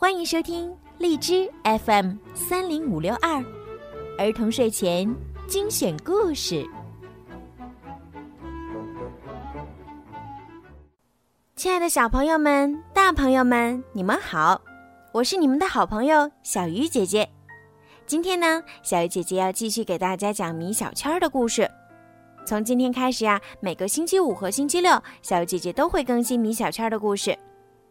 欢迎收听荔枝 FM 三零五六二儿童睡前精选故事。亲爱的小朋友们、大朋友们，你们好！我是你们的好朋友小鱼姐姐。今天呢，小鱼姐姐要继续给大家讲米小圈的故事。从今天开始呀，每个星期五和星期六，小鱼姐姐都会更新米小圈的故事。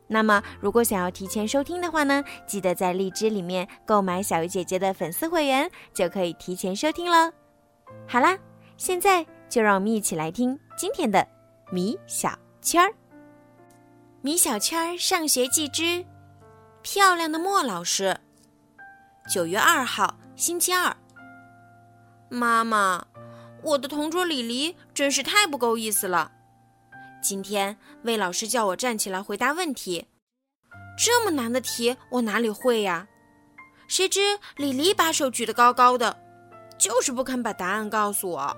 那么，如果想要提前收听的话呢，记得在荔枝里面购买小鱼姐姐的粉丝会员，就可以提前收听了。好啦，现在就让我们一起来听今天的米小圈儿。米小圈儿上学记之漂亮的莫老师。九月二号，星期二。妈妈，我的同桌李黎真是太不够意思了。今天魏老师叫我站起来回答问题，这么难的题我哪里会呀？谁知李黎把手举得高高的，就是不肯把答案告诉我。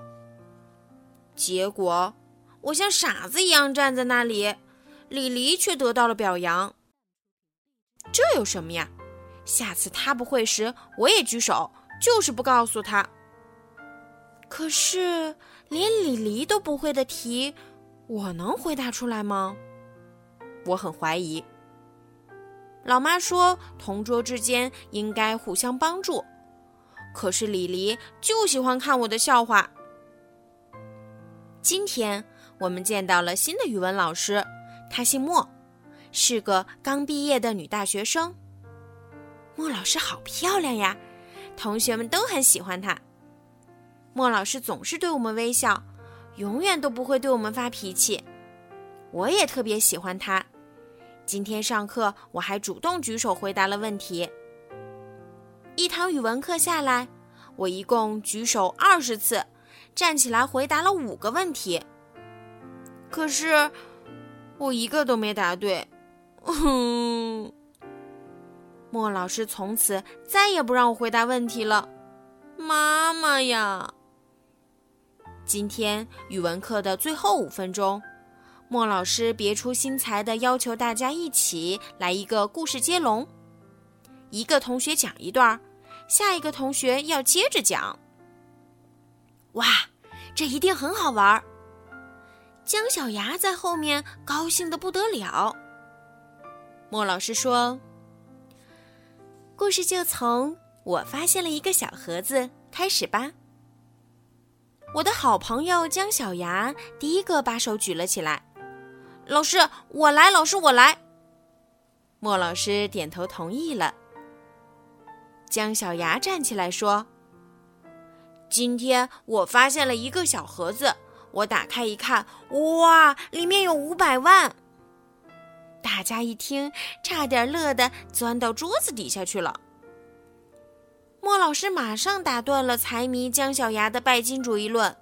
结果我像傻子一样站在那里，李黎却得到了表扬。这有什么呀？下次他不会时我也举手，就是不告诉他。可是连李黎都不会的题。我能回答出来吗？我很怀疑。老妈说，同桌之间应该互相帮助。可是李黎就喜欢看我的笑话。今天我们见到了新的语文老师，她姓莫，是个刚毕业的女大学生。莫老师好漂亮呀，同学们都很喜欢她。莫老师总是对我们微笑。永远都不会对我们发脾气，我也特别喜欢他。今天上课我还主动举手回答了问题。一堂语文课下来，我一共举手二十次，站起来回答了五个问题。可是我一个都没答对。哼！莫老师从此再也不让我回答问题了。妈妈呀！今天语文课的最后五分钟，莫老师别出心裁地要求大家一起来一个故事接龙，一个同学讲一段，下一个同学要接着讲。哇，这一定很好玩！姜小牙在后面高兴得不得了。莫老师说：“故事就从我发现了一个小盒子开始吧。”我的好朋友姜小牙第一个把手举了起来，老师，我来，老师，我来。莫老师点头同意了。姜小牙站起来说：“今天我发现了一个小盒子，我打开一看，哇，里面有五百万！”大家一听，差点乐得钻到桌子底下去了。莫老师马上打断了财迷姜小牙的拜金主义论。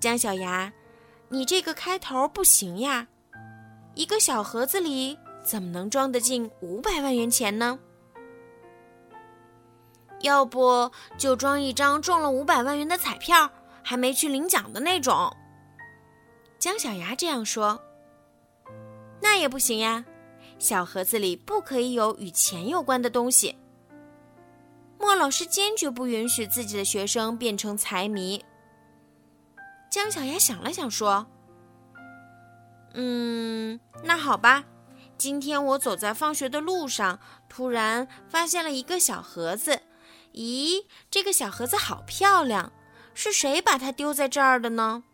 姜小牙，你这个开头不行呀！一个小盒子里怎么能装得进五百万元钱呢？要不就装一张中了五百万元的彩票，还没去领奖的那种。姜小牙这样说。那也不行呀，小盒子里不可以有与钱有关的东西。莫老师坚决不允许自己的学生变成财迷。姜小牙想了想，说：“嗯，那好吧。今天我走在放学的路上，突然发现了一个小盒子。咦，这个小盒子好漂亮，是谁把它丢在这儿的呢？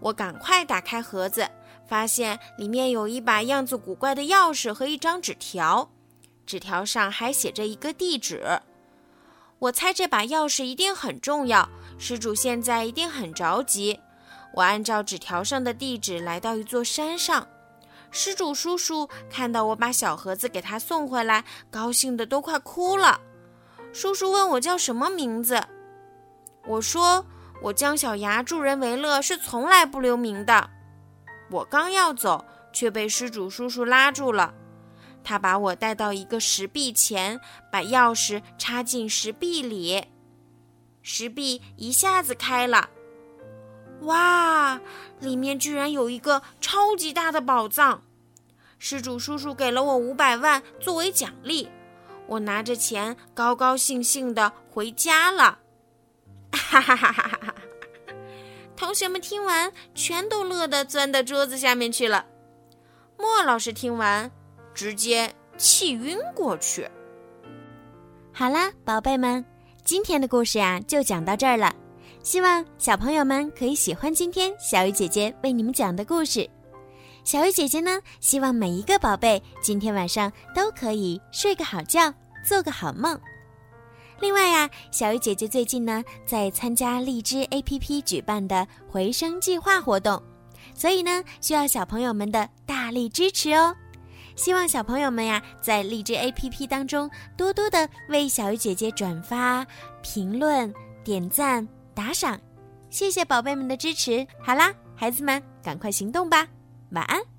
我赶快打开盒子，发现里面有一把样子古怪的钥匙和一张纸条，纸条上还写着一个地址。”我猜这把钥匙一定很重要，失主现在一定很着急。我按照纸条上的地址来到一座山上，失主叔叔看到我把小盒子给他送回来，高兴的都快哭了。叔叔问我叫什么名字，我说我姜小牙助人为乐，是从来不留名的。我刚要走，却被失主叔叔拉住了。他把我带到一个石壁前，把钥匙插进石壁里，石壁一下子开了。哇，里面居然有一个超级大的宝藏！失主叔叔给了我五百万作为奖励，我拿着钱高高兴兴的回家了。哈哈哈哈哈哈！同学们听完，全都乐得钻到桌子下面去了。莫老师听完，直接气晕过去。好啦，宝贝们，今天的故事呀就讲到这儿了。希望小朋友们可以喜欢今天小鱼姐姐为你们讲的故事。小鱼姐姐呢，希望每一个宝贝今天晚上都可以睡个好觉，做个好梦。另外呀，小鱼姐姐最近呢在参加荔枝 APP 举办的回声计划活动，所以呢需要小朋友们的大力支持哦。希望小朋友们呀在荔枝 APP 当中多多的为小鱼姐姐转发、评论、点赞、打赏，谢谢宝贝们的支持。好啦，孩子们，赶快行动吧，晚安。